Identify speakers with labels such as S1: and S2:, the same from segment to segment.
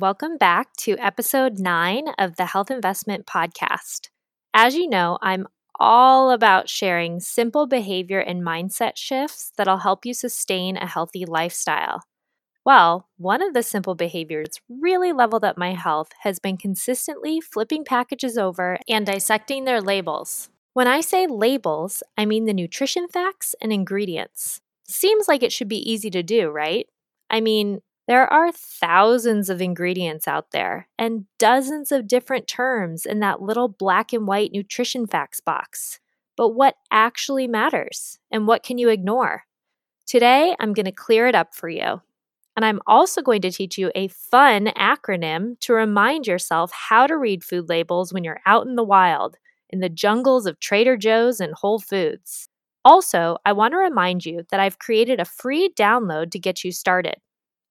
S1: Welcome back to episode nine of the Health Investment Podcast. As you know, I'm all about sharing simple behavior and mindset shifts that'll help you sustain a healthy lifestyle. Well, one of the simple behaviors really leveled up my health has been consistently flipping packages over and dissecting their labels. When I say labels, I mean the nutrition facts and ingredients. Seems like it should be easy to do, right? I mean, there are thousands of ingredients out there and dozens of different terms in that little black and white nutrition facts box. But what actually matters and what can you ignore? Today, I'm going to clear it up for you. And I'm also going to teach you a fun acronym to remind yourself how to read food labels when you're out in the wild, in the jungles of Trader Joe's and Whole Foods. Also, I want to remind you that I've created a free download to get you started.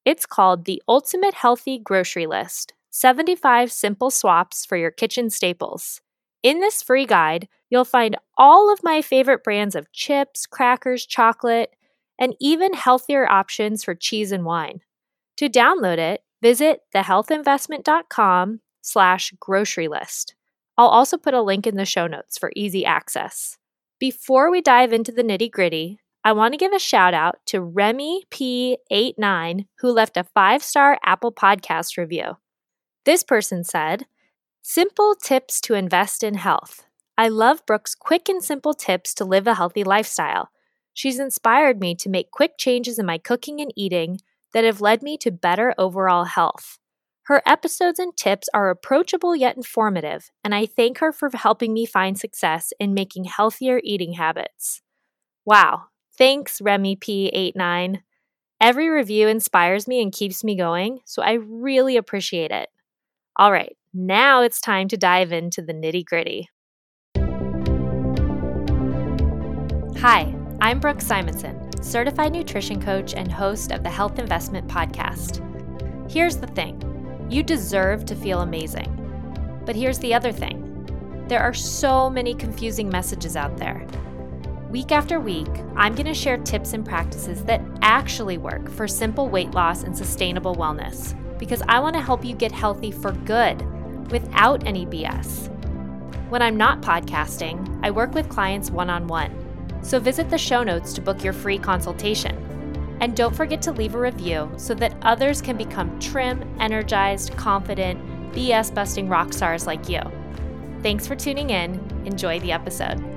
S1: It's called the Ultimate Healthy Grocery List 75 Simple Swaps for Your Kitchen Staples. In this free guide, you'll find all of my favorite brands of chips, crackers, chocolate, and even healthier options for cheese and wine. To download it, visit thehealthinvestment.com slash grocery list. I'll also put a link in the show notes for easy access. Before we dive into the nitty gritty, I want to give a shout out to Remy P89, who left a five star Apple Podcast review. This person said, Simple tips to invest in health. I love Brooke's quick and simple tips to live a healthy lifestyle. She's inspired me to make quick changes in my cooking and eating that have led me to better overall health. Her episodes and tips are approachable yet informative, and I thank her for helping me find success in making healthier eating habits. Wow, Thanks, Remy P89. Every review inspires me and keeps me going, so I really appreciate it. All right, now it's time to dive into the nitty gritty. Hi, I'm Brooke Simonson, certified nutrition coach and host of the Health Investment Podcast. Here's the thing you deserve to feel amazing. But here's the other thing there are so many confusing messages out there. Week after week, I'm going to share tips and practices that actually work for simple weight loss and sustainable wellness because I want to help you get healthy for good without any BS. When I'm not podcasting, I work with clients one on one. So visit the show notes to book your free consultation. And don't forget to leave a review so that others can become trim, energized, confident, BS busting rock stars like you. Thanks for tuning in. Enjoy the episode.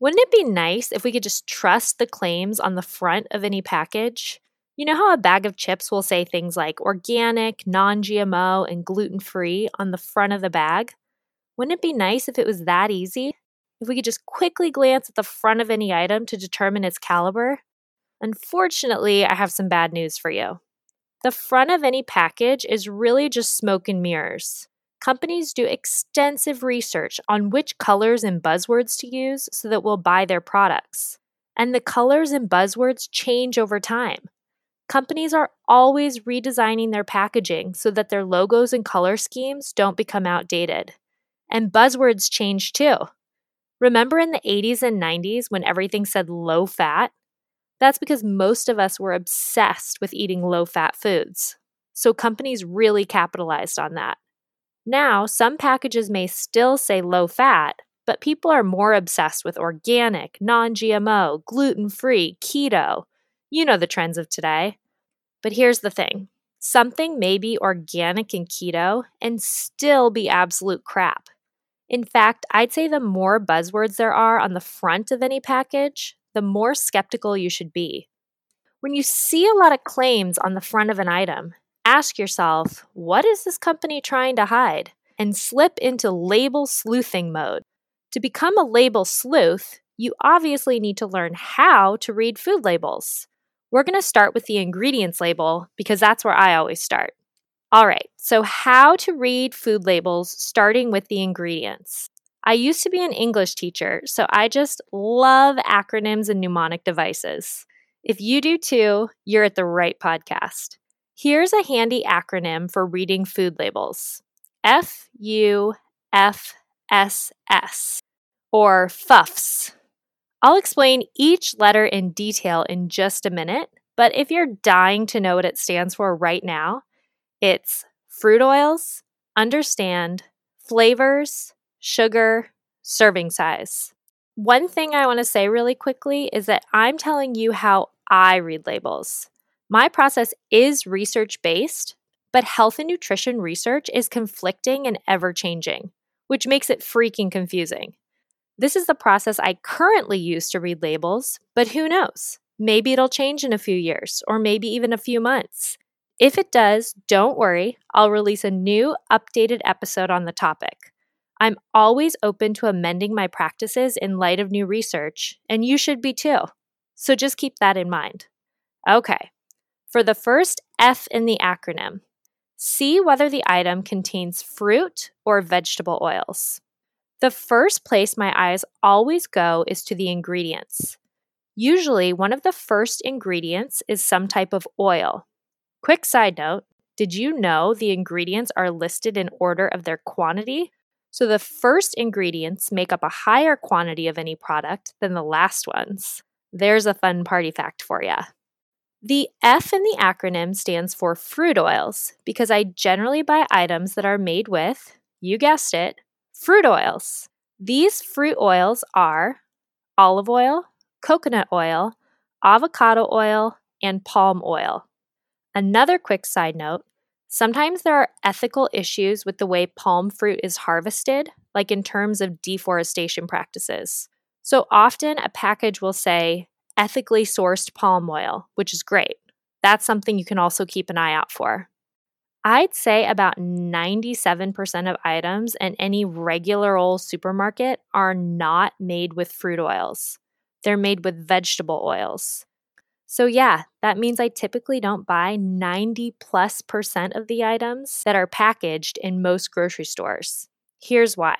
S1: Wouldn't it be nice if we could just trust the claims on the front of any package? You know how a bag of chips will say things like organic, non GMO, and gluten free on the front of the bag? Wouldn't it be nice if it was that easy? If we could just quickly glance at the front of any item to determine its caliber? Unfortunately, I have some bad news for you. The front of any package is really just smoke and mirrors companies do extensive research on which colors and buzzwords to use so that we'll buy their products. And the colors and buzzwords change over time. Companies are always redesigning their packaging so that their logos and color schemes don't become outdated. And buzzwords change too. Remember in the 80s and 90s when everything said low fat? That's because most of us were obsessed with eating low fat foods. So companies really capitalized on that. Now, some packages may still say low fat, but people are more obsessed with organic, non GMO, gluten free, keto. You know the trends of today. But here's the thing something may be organic and keto and still be absolute crap. In fact, I'd say the more buzzwords there are on the front of any package, the more skeptical you should be. When you see a lot of claims on the front of an item, ask yourself, what is this company trying to hide? And slip into label sleuthing mode. To become a label sleuth, you obviously need to learn how to read food labels. We're going to start with the ingredients label because that's where I always start. All right, so how to read food labels starting with the ingredients. I used to be an English teacher, so I just love acronyms and mnemonic devices. If you do too, you're at the right podcast. Here's a handy acronym for reading food labels F U F S S, or FUFS. I'll explain each letter in detail in just a minute, but if you're dying to know what it stands for right now, it's fruit oils, understand, flavors, sugar, serving size. One thing I want to say really quickly is that I'm telling you how I read labels. My process is research based, but health and nutrition research is conflicting and ever changing, which makes it freaking confusing. This is the process I currently use to read labels, but who knows? Maybe it'll change in a few years, or maybe even a few months. If it does, don't worry, I'll release a new, updated episode on the topic. I'm always open to amending my practices in light of new research, and you should be too. So just keep that in mind. Okay, for the first F in the acronym, see whether the item contains fruit or vegetable oils. The first place my eyes always go is to the ingredients. Usually, one of the first ingredients is some type of oil. Quick side note did you know the ingredients are listed in order of their quantity? So the first ingredients make up a higher quantity of any product than the last ones. There's a fun party fact for you. The F in the acronym stands for fruit oils because I generally buy items that are made with, you guessed it, Fruit oils. These fruit oils are olive oil, coconut oil, avocado oil, and palm oil. Another quick side note sometimes there are ethical issues with the way palm fruit is harvested, like in terms of deforestation practices. So often a package will say ethically sourced palm oil, which is great. That's something you can also keep an eye out for. I'd say about 97% of items in any regular old supermarket are not made with fruit oils. They're made with vegetable oils. So, yeah, that means I typically don't buy 90 plus percent of the items that are packaged in most grocery stores. Here's why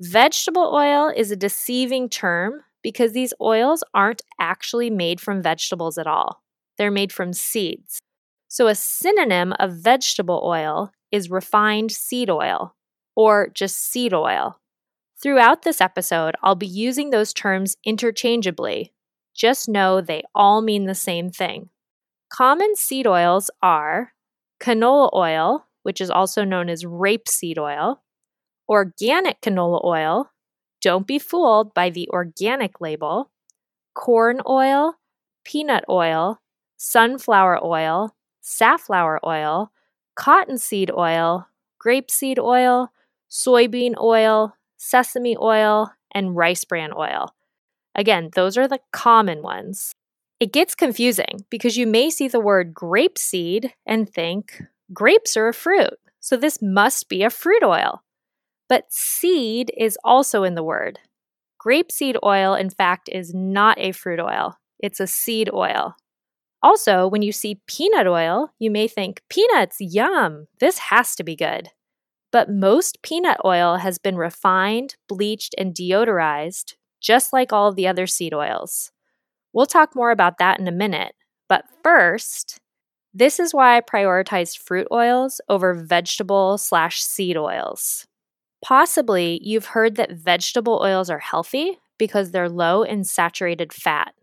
S1: vegetable oil is a deceiving term because these oils aren't actually made from vegetables at all, they're made from seeds. So, a synonym of vegetable oil is refined seed oil or just seed oil. Throughout this episode, I'll be using those terms interchangeably. Just know they all mean the same thing. Common seed oils are canola oil, which is also known as rapeseed oil, organic canola oil, don't be fooled by the organic label, corn oil, peanut oil, sunflower oil, safflower oil, cottonseed oil, grapeseed oil, soybean oil, sesame oil, and rice bran oil. Again, those are the common ones. It gets confusing because you may see the word grapeseed and think grapes are a fruit, so this must be a fruit oil. But seed is also in the word. Grapeseed oil, in fact, is not a fruit oil, it's a seed oil. Also, when you see peanut oil, you may think, peanuts, yum, this has to be good. But most peanut oil has been refined, bleached, and deodorized, just like all of the other seed oils. We'll talk more about that in a minute. But first, this is why I prioritized fruit oils over vegetable slash seed oils. Possibly you've heard that vegetable oils are healthy because they're low in saturated fat.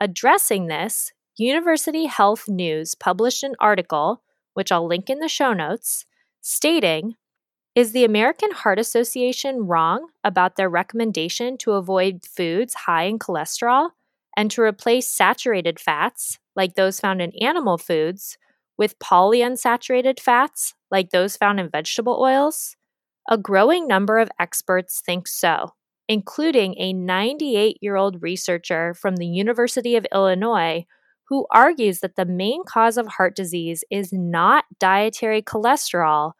S1: Addressing this, University Health News published an article, which I'll link in the show notes, stating Is the American Heart Association wrong about their recommendation to avoid foods high in cholesterol and to replace saturated fats, like those found in animal foods, with polyunsaturated fats, like those found in vegetable oils? A growing number of experts think so, including a 98 year old researcher from the University of Illinois who argues that the main cause of heart disease is not dietary cholesterol,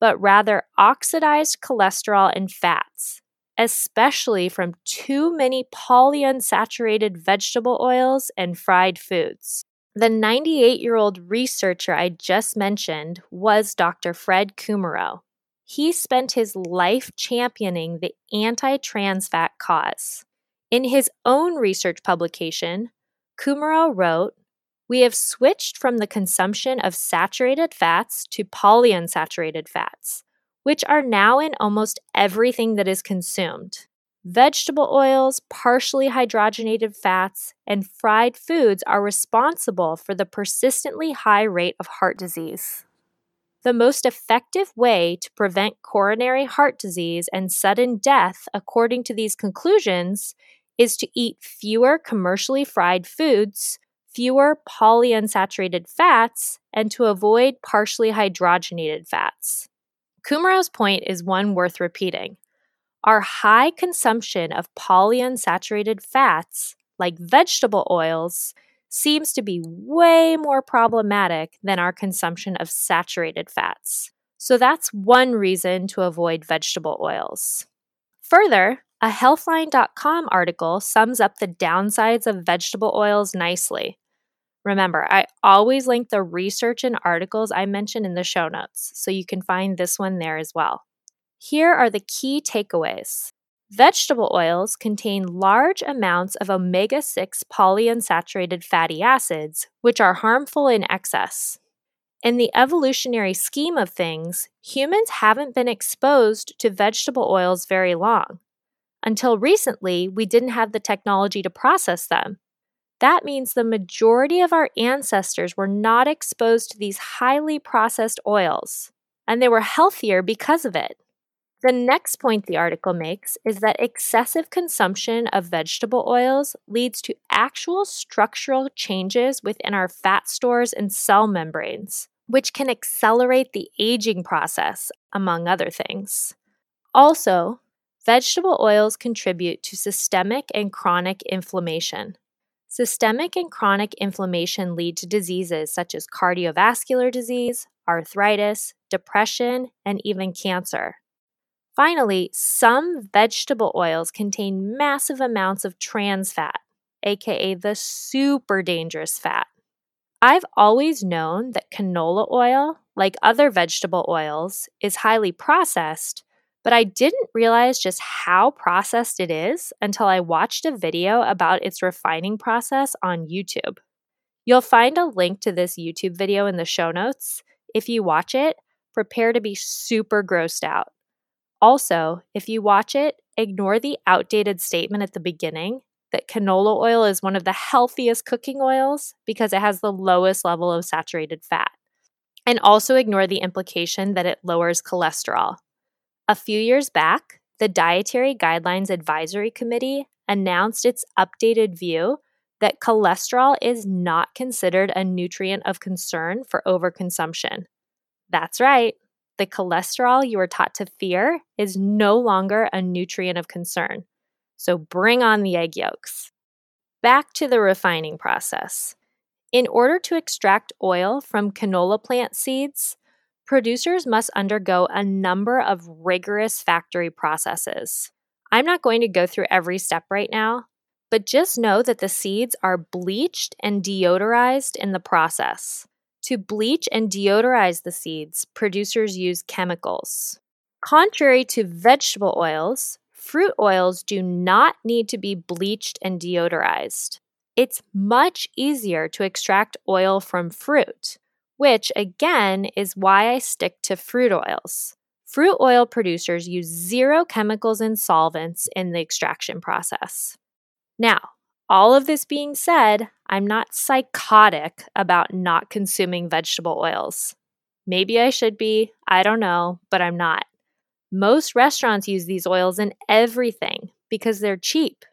S1: but rather oxidized cholesterol and fats, especially from too many polyunsaturated vegetable oils and fried foods. The 98 year old researcher I just mentioned was Dr. Fred Kummerow. He spent his life championing the anti trans fat cause. In his own research publication, Kummerow wrote we have switched from the consumption of saturated fats to polyunsaturated fats, which are now in almost everything that is consumed. Vegetable oils, partially hydrogenated fats, and fried foods are responsible for the persistently high rate of heart disease. The most effective way to prevent coronary heart disease and sudden death, according to these conclusions, is to eat fewer commercially fried foods, fewer polyunsaturated fats, and to avoid partially hydrogenated fats. Kummerow's point is one worth repeating. Our high consumption of polyunsaturated fats, like vegetable oils, seems to be way more problematic than our consumption of saturated fats. So that's one reason to avoid vegetable oils. Further, a Healthline.com article sums up the downsides of vegetable oils nicely. Remember, I always link the research and articles I mention in the show notes, so you can find this one there as well. Here are the key takeaways. Vegetable oils contain large amounts of omega 6 polyunsaturated fatty acids, which are harmful in excess. In the evolutionary scheme of things, humans haven't been exposed to vegetable oils very long. Until recently, we didn't have the technology to process them. That means the majority of our ancestors were not exposed to these highly processed oils, and they were healthier because of it. The next point the article makes is that excessive consumption of vegetable oils leads to actual structural changes within our fat stores and cell membranes, which can accelerate the aging process, among other things. Also, vegetable oils contribute to systemic and chronic inflammation. Systemic and chronic inflammation lead to diseases such as cardiovascular disease, arthritis, depression, and even cancer. Finally, some vegetable oils contain massive amounts of trans fat, aka the super dangerous fat. I've always known that canola oil, like other vegetable oils, is highly processed, but I didn't realize just how processed it is until I watched a video about its refining process on YouTube. You'll find a link to this YouTube video in the show notes. If you watch it, prepare to be super grossed out. Also, if you watch it, ignore the outdated statement at the beginning that canola oil is one of the healthiest cooking oils because it has the lowest level of saturated fat. And also ignore the implication that it lowers cholesterol. A few years back, the Dietary Guidelines Advisory Committee announced its updated view that cholesterol is not considered a nutrient of concern for overconsumption. That's right the cholesterol you were taught to fear is no longer a nutrient of concern. So bring on the egg yolks. Back to the refining process. In order to extract oil from canola plant seeds, producers must undergo a number of rigorous factory processes. I'm not going to go through every step right now, but just know that the seeds are bleached and deodorized in the process. To bleach and deodorize the seeds, producers use chemicals. Contrary to vegetable oils, fruit oils do not need to be bleached and deodorized. It's much easier to extract oil from fruit, which again is why I stick to fruit oils. Fruit oil producers use zero chemicals and solvents in the extraction process. Now, all of this being said, I'm not psychotic about not consuming vegetable oils. Maybe I should be, I don't know, but I'm not. Most restaurants use these oils in everything because they're cheap.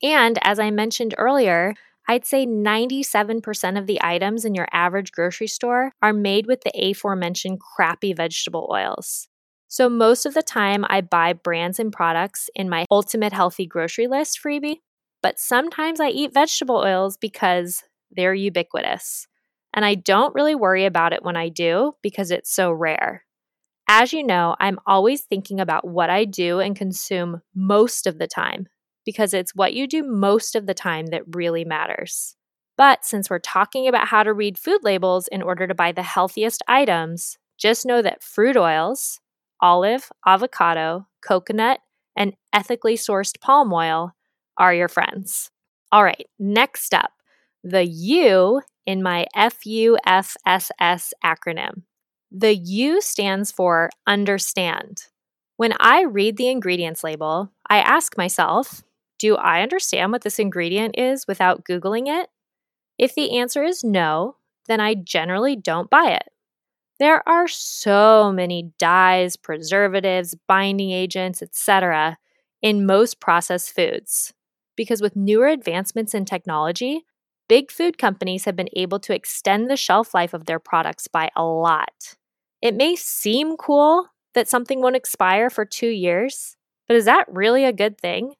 S1: And as I mentioned earlier, I'd say 97% of the items in your average grocery store are made with the aforementioned crappy vegetable oils. So, most of the time, I buy brands and products in my Ultimate Healthy Grocery List freebie but sometimes I eat vegetable oils because they're ubiquitous. And I don't really worry about it when I do because it's so rare. As you know, I'm always thinking about what I do and consume most of the time because it's what you do most of the time that really matters. But since we're talking about how to read food labels in order to buy the healthiest items, just know that fruit oils, olive, avocado, coconut, and ethically sourced palm oil are your friends. All right, next up, the U in my FUFSS acronym. The U stands for understand. When I read the ingredients label, I ask myself, do I understand what this ingredient is without Googling it? If the answer is no, then I generally don't buy it. There are so many dyes, preservatives, binding agents, etc. in most processed foods because with newer advancements in technology, big food companies have been able to extend the shelf life of their products by a lot. It may seem cool that something won't expire for 2 years, but is that really a good thing?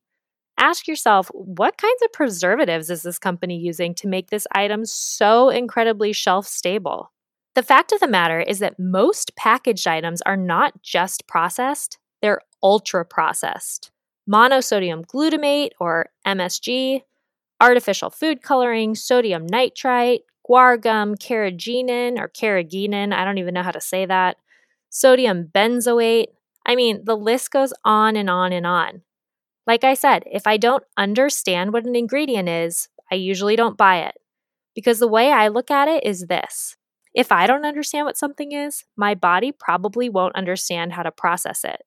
S1: Ask yourself what kinds of preservatives is this company using to make this item so incredibly shelf stable? The fact of the matter is that most packaged items are not just processed, they're ultra processed. Monosodium glutamate, or MSG, artificial food coloring, sodium nitrite, guar gum, carrageenan, or carrageenan, I don't even know how to say that, sodium benzoate. I mean, the list goes on and on and on. Like I said, if I don't understand what an ingredient is, I usually don't buy it. Because the way I look at it is this if I don't understand what something is, my body probably won't understand how to process it.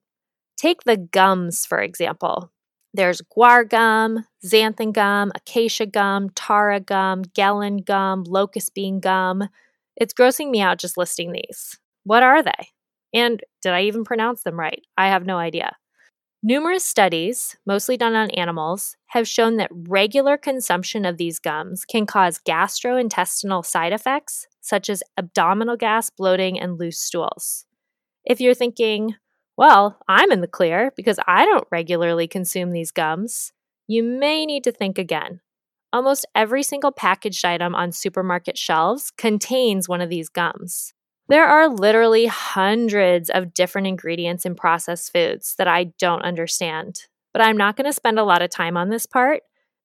S1: Take the gums, for example. There's guar gum, xanthan gum, acacia gum, tara gum, gellan gum, locust bean gum. It's grossing me out just listing these. What are they? And did I even pronounce them right? I have no idea. Numerous studies, mostly done on animals, have shown that regular consumption of these gums can cause gastrointestinal side effects such as abdominal gas, bloating, and loose stools. If you're thinking, well, I'm in the clear because I don't regularly consume these gums, you may need to think again. Almost every single packaged item on supermarket shelves contains one of these gums. There are literally hundreds of different ingredients in processed foods that I don't understand, but I'm not going to spend a lot of time on this part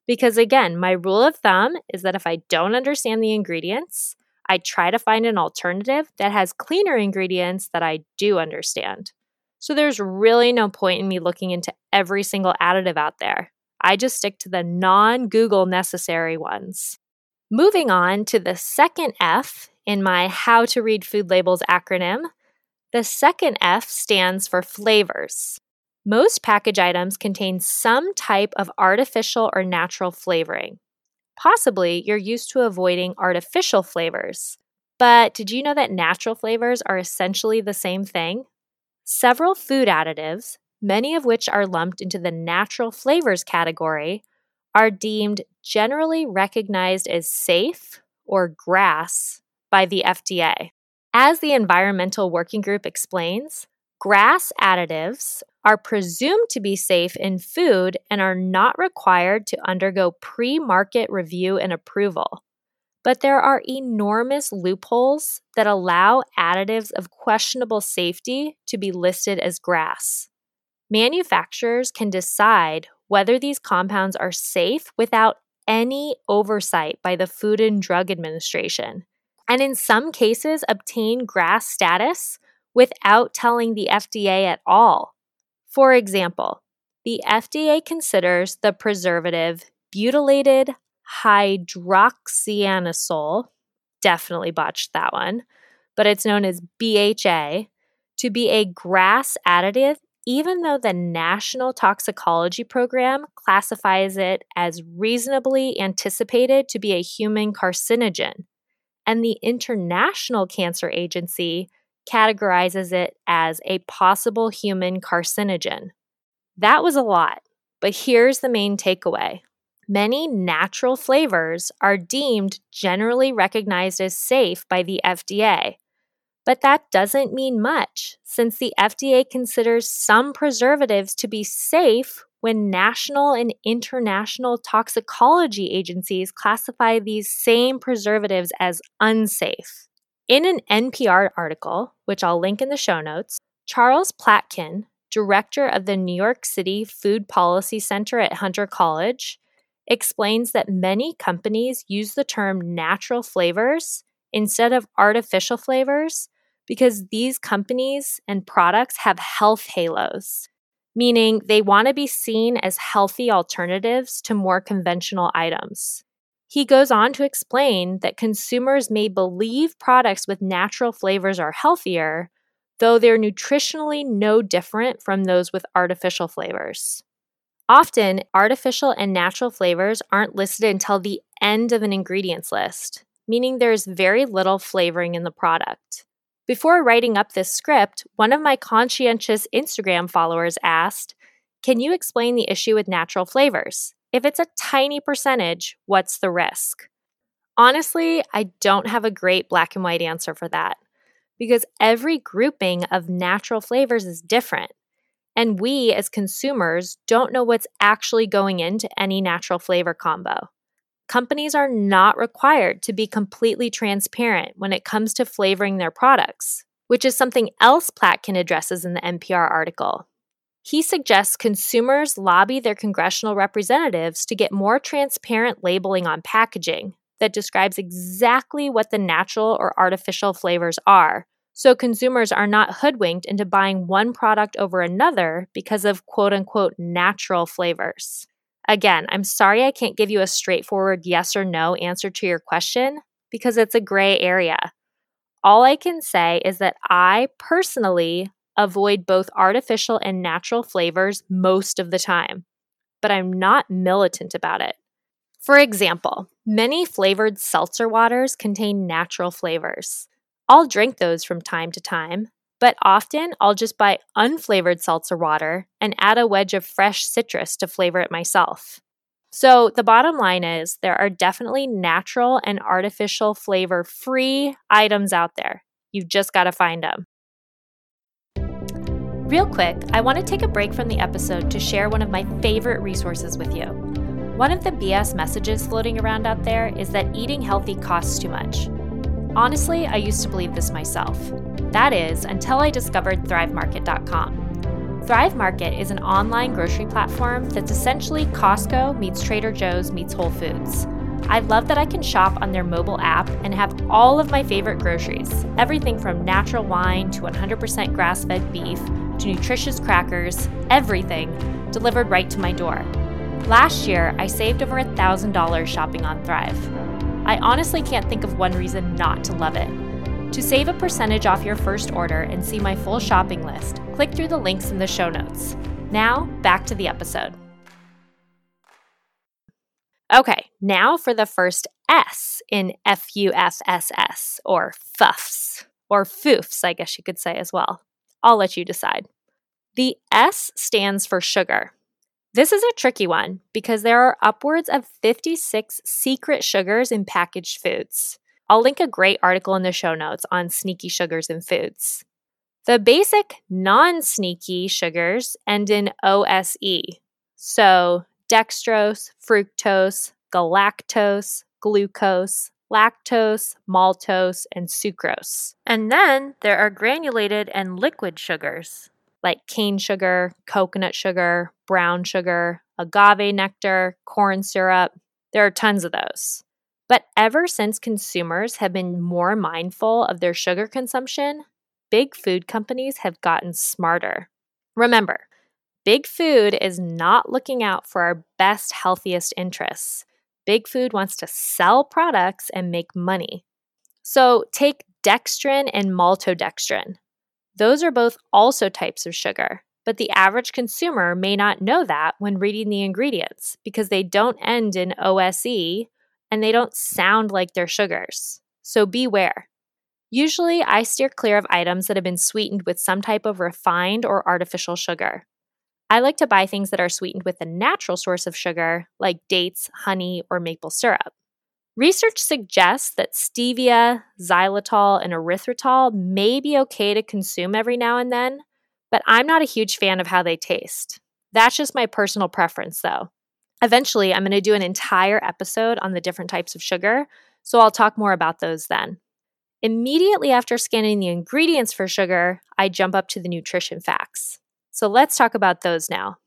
S1: because, again, my rule of thumb is that if I don't understand the ingredients, I try to find an alternative that has cleaner ingredients that I do understand. So there's really no point in me looking into every single additive out there. I just stick to the non Google necessary ones. Moving on to the second F in my How to Read Food Labels acronym, the second F stands for flavors. Most package items contain some type of artificial or natural flavoring. Possibly you're used to avoiding artificial flavors. But did you know that natural flavors are essentially the same thing? Several food additives, many of which are lumped into the natural flavors category, are deemed generally recognized as safe or GRAS by the FDA. As the Environmental Working Group explains, GRAS additives are presumed to be safe in food and are not required to undergo pre market review and approval. But there are enormous loopholes that allow additives of questionable safety to be listed as GRAS. Manufacturers can decide whether these compounds are safe without any oversight by the Food and Drug Administration, and in some cases obtain GRAS status without telling the FDA at all. For example, the FDA considers the preservative butylated hydroxyanisole, definitely botched that one, but it's known as BHA, to be a GRAS additive, even though the National Toxicology Program classifies it as reasonably anticipated to be a human carcinogen and the International Cancer Agency categorizes it as a possible human carcinogen. That was a lot, but here's the main takeaway. Many natural flavors are deemed generally recognized as safe by the FDA. But that doesn't mean much, since the FDA considers some preservatives to be safe when national and international toxicology agencies classify these same preservatives as unsafe. In an NPR article, which I'll link in the show notes, Charles Platkin, director of the New York City Food Policy Center at Hunter College, explains that many companies use the term natural flavors instead of artificial flavors because these companies and products have health halos meaning they want to be seen as healthy alternatives to more conventional items. He goes on to explain that consumers may believe products with natural flavors are healthier, though they're nutritionally no different from those with artificial flavors. Often, artificial and natural flavors aren't listed until the end of an ingredients list, meaning there's very little flavoring in the product. Before writing up this script, one of my conscientious Instagram followers asked, Can you explain the issue with natural flavors? If it's a tiny percentage, what's the risk? Honestly, I don't have a great black and white answer for that because every grouping of natural flavors is different. And we as consumers don't know what's actually going into any natural flavor combo. Companies are not required to be completely transparent when it comes to flavoring their products, which is something else Platkin addresses in the NPR article. He suggests consumers lobby their congressional representatives to get more transparent labeling on packaging that describes exactly what the natural or artificial flavors are, so consumers are not hoodwinked into buying one product over another because of quote unquote natural flavors. Again, I'm sorry I can't give you a straightforward yes or no answer to your question because it's a gray area. All I can say is that I personally avoid both artificial and natural flavors most of the time, but I'm not militant about it. For example, many flavored seltzer waters contain natural flavors. I'll drink those from time to time, but often I'll just buy unflavored seltzer water and add a wedge of fresh citrus to flavor it myself. So, the bottom line is there are definitely natural and artificial flavor free items out there. You've just got to find them. Real quick, I want to take a break from the episode to share one of my favorite resources with you. One of the BS messages floating around out there is that eating healthy costs too much. Honestly, I used to believe this myself. That is, until I discovered ThriveMarket.com. Thrive Market is an online grocery platform that's essentially Costco meets Trader Joe's meets Whole Foods. I love that I can shop on their mobile app and have all of my favorite groceries everything from natural wine to 100% grass fed beef to nutritious crackers, everything delivered right to my door. Last year, I saved over $1,000 shopping on Thrive. I honestly can't think of one reason not to love it. To save a percentage off your first order and see my full shopping list, click through the links in the show notes. Now, back to the episode. Okay, now for the first S in FUFSS, or FUFs, or FOOFs, I guess you could say as well. I'll let you decide. The S stands for sugar. This is a tricky one because there are upwards of 56 secret sugars in packaged foods. I'll link a great article in the show notes on sneaky sugars in foods. The basic non sneaky sugars end in OSE. So, dextrose, fructose, galactose, glucose, lactose, maltose, and sucrose. And then there are granulated and liquid sugars like cane sugar, coconut sugar, brown sugar, agave nectar, corn syrup. There are tons of those. But ever since consumers have been more mindful of their sugar consumption, big food companies have gotten smarter. Remember, big food is not looking out for our best, healthiest interests. Big food wants to sell products and make money. So take dextrin and maltodextrin. Those are both also types of sugar, but the average consumer may not know that when reading the ingredients because they don't end in OSE and they don't sound like they're sugars. So beware. Usually, I steer clear of items that have been sweetened with some type of refined or artificial sugar. I like to buy things that are sweetened with a natural source of sugar, like dates, honey, or maple syrup. Research suggests that stevia, xylitol, and erythritol may be okay to consume every now and then, but I'm not a huge fan of how they taste. That's just my personal preference, though. Eventually, I'm going to do an entire episode on the different types of sugar, so I'll talk more about those then. Immediately after scanning the ingredients for sugar, I jump up to the nutrition facts. So let's talk about those now.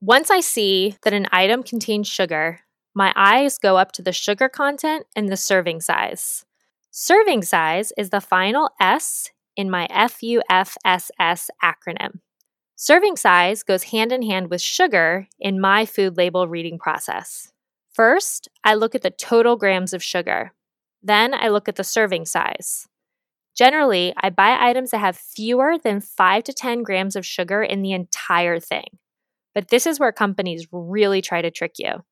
S1: Once I see that an item contains sugar, my eyes go up to the sugar content and the serving size. Serving size is the final S in my FUFSS acronym. Serving size goes hand in hand with sugar in my food label reading process. First, I look at the total grams of sugar. Then I look at the serving size. Generally, I buy items that have fewer than 5 to 10 grams of sugar in the entire thing. But this is where companies really try to trick you.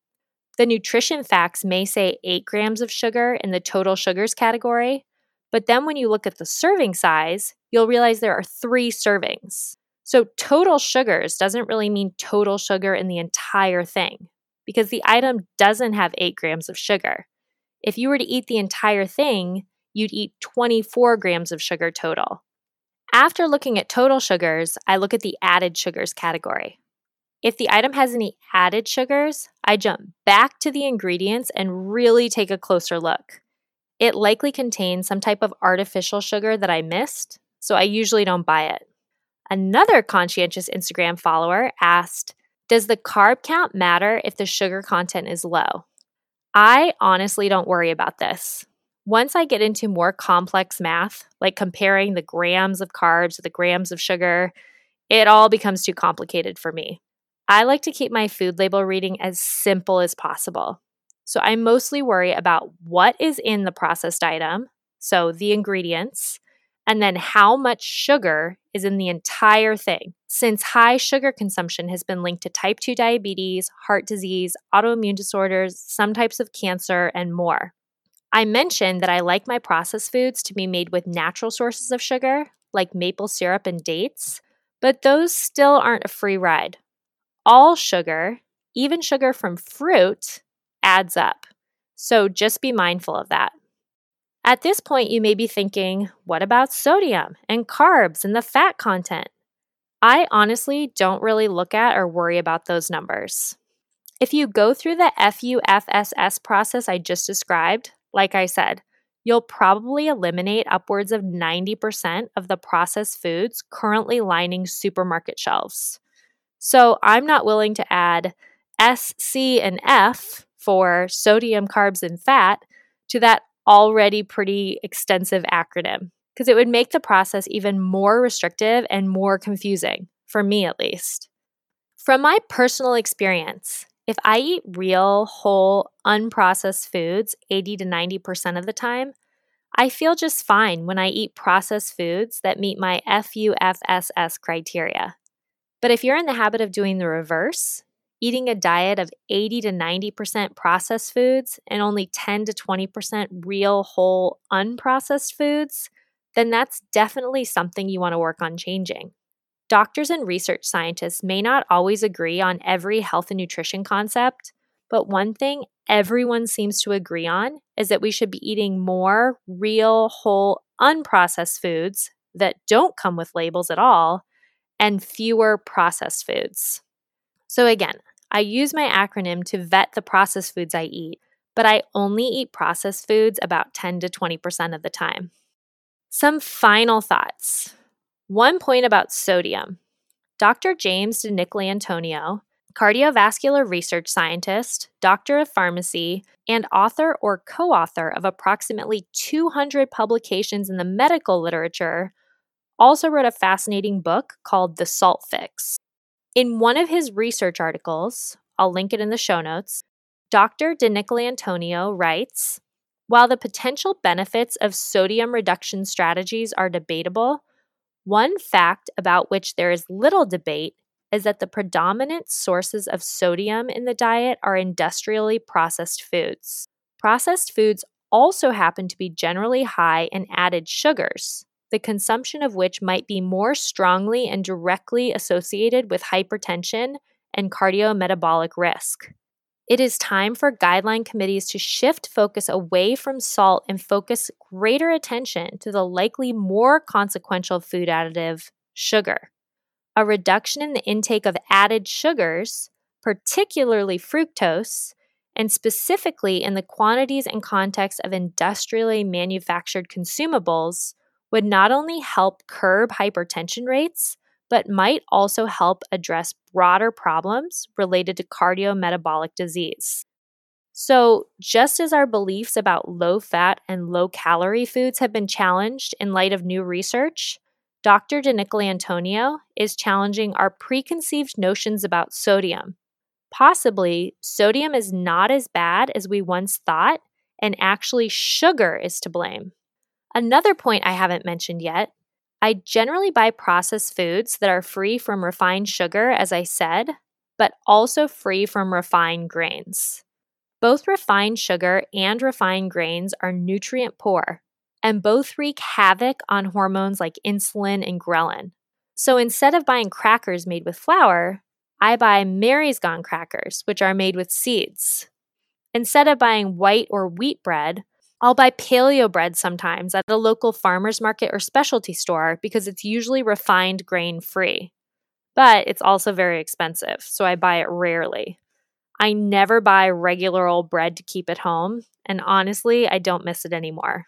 S1: The nutrition facts may say 8 grams of sugar in the total sugars category, but then when you look at the serving size, you'll realize there are three servings. So total sugars doesn't really mean total sugar in the entire thing because the item doesn't have 8 grams of sugar. If you were to eat the entire thing, you'd eat 24 grams of sugar total. After looking at total sugars, I look at the added sugars category. If the item has any added sugars, I jump back to the ingredients and really take a closer look. It likely contains some type of artificial sugar that I missed, so I usually don't buy it. Another conscientious Instagram follower asked, Does the carb count matter if the sugar content is low? I honestly don't worry about this. Once I get into more complex math, like comparing the grams of carbs to the grams of sugar, it all becomes too complicated for me. I like to keep my food label reading as simple as possible. So I mostly worry about what is in the processed item, so the ingredients, and then how much sugar is in the entire thing, since high sugar consumption has been linked to type 2 diabetes, heart disease, autoimmune disorders, some types of cancer, and more. I mentioned that I like my processed foods to be made with natural sources of sugar, like maple syrup and dates, but those still aren't a free ride. All sugar, even sugar from fruit, adds up. So just be mindful of that. At this point, you may be thinking, what about sodium and carbs and the fat content? I honestly don't really look at or worry about those numbers. If you go through the FUFSS process I just described, like I said, you'll probably eliminate upwards of 90% of the processed foods currently lining supermarket shelves. So I'm not willing to add S, C, and F for sodium, carbs, and fat to that already pretty extensive acronym because it would make the process even more restrictive and more confusing, for me at least. From my personal experience, if I eat real, whole, unprocessed foods 80 to 90% of the time, I feel just fine when I eat processed foods that meet my FUFSS criteria. But if you're in the habit of doing the reverse, eating a diet of 80 to 90% processed foods and only 10 to 20% real, whole, unprocessed foods, then that's definitely something you want to work on changing. Doctors and research scientists may not always agree on every health and nutrition concept, but one thing everyone seems to agree on is that we should be eating more real, whole, unprocessed foods that don't come with labels at all and fewer processed foods. So, again, I use my acronym to vet the processed foods I eat, but I only eat processed foods about 10 to 20% of the time. Some final thoughts. One point about sodium. Dr. James DiNicolantonio, cardiovascular research scientist, doctor of pharmacy, and author or co author of approximately 200 publications in the medical literature, also wrote a fascinating book called The Salt Fix. In one of his research articles, I'll link it in the show notes, Dr. DiNicolantonio writes While the potential benefits of sodium reduction strategies are debatable, one fact about which there is little debate is that the predominant sources of sodium in the diet are industrially processed foods. Processed foods also happen to be generally high in added sugars, the consumption of which might be more strongly and directly associated with hypertension and cardiometabolic risk. It is time for guideline committees to shift focus away from salt and focus greater attention to the likely more consequential food additive, sugar. A reduction in the intake of added sugars, particularly fructose, and specifically in the quantities and context of industrially manufactured consumables, would not only help curb hypertension rates, but might also help address broader problems related to cardiometabolic disease. So, just as our beliefs about low fat and low calorie foods have been challenged in light of new research, Dr. DiNicolantonio is challenging our preconceived notions about sodium. Possibly, sodium is not as bad as we once thought, and actually, sugar is to blame. Another point I haven't mentioned yet I generally buy processed foods that are free from refined sugar, as I said, but also free from refined grains. Both refined sugar and refined grains are nutrient poor, and both wreak havoc on hormones like insulin and ghrelin. So instead of buying crackers made with flour, I buy Mary's Gone crackers, which are made with seeds. Instead of buying white or wheat bread, I'll buy paleo bread sometimes at a local farmer's market or specialty store because it's usually refined grain free. But it's also very expensive, so I buy it rarely. I never buy regular old bread to keep at home, and honestly, I don't miss it anymore.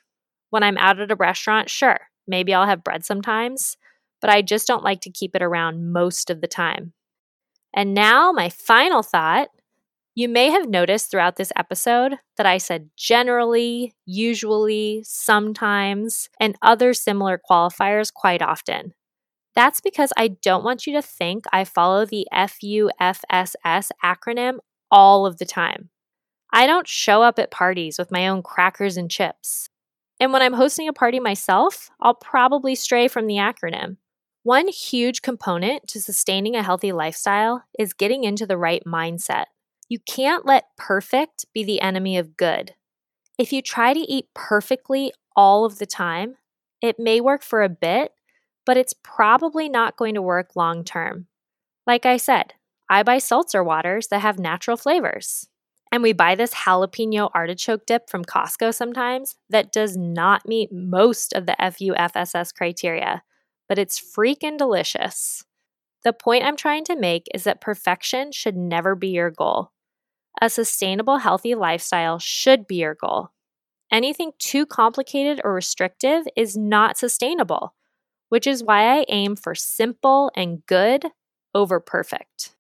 S1: When I'm out at a restaurant, sure, maybe I'll have bread sometimes, but I just don't like to keep it around most of the time. And now, my final thought you may have noticed throughout this episode that I said generally, usually, sometimes, and other similar qualifiers quite often. That's because I don't want you to think I follow the FUFSS acronym all of the time. I don't show up at parties with my own crackers and chips. And when I'm hosting a party myself, I'll probably stray from the acronym. One huge component to sustaining a healthy lifestyle is getting into the right mindset. You can't let perfect be the enemy of good. If you try to eat perfectly all of the time, it may work for a bit, but it's probably not going to work long term. Like I said, I buy seltzer waters that have natural flavors. And we buy this jalapeno artichoke dip from Costco sometimes that does not meet most of the FUFSS criteria, but it's freaking delicious. The point I'm trying to make is that perfection should never be your goal. A sustainable, healthy lifestyle should be your goal. Anything too complicated or restrictive is not sustainable, which is why I aim for simple and good over perfect.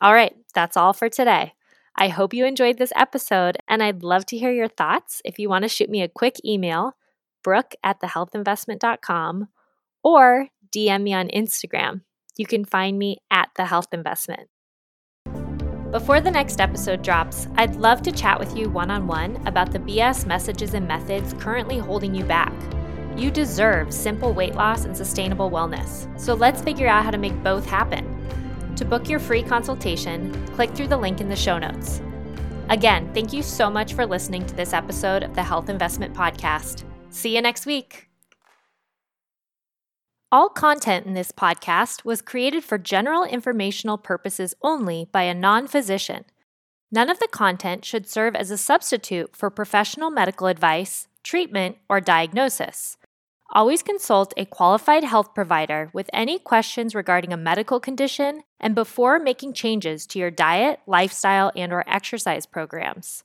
S1: All right, that's all for today. I hope you enjoyed this episode, and I'd love to hear your thoughts. If you want to shoot me a quick email, brooke at thehealthinvestment.com, or DM me on Instagram. You can find me at The Health Investment. Before the next episode drops, I'd love to chat with you one on one about the BS messages and methods currently holding you back. You deserve simple weight loss and sustainable wellness, so let's figure out how to make both happen. To book your free consultation, click through the link in the show notes. Again, thank you so much for listening to this episode of the Health Investment Podcast. See you next week. All content in this podcast was created for general informational purposes only by a non physician. None of the content should serve as a substitute for professional medical advice, treatment, or diagnosis. Always consult a qualified health provider with any questions regarding a medical condition and before making changes to your diet, lifestyle, and or exercise programs.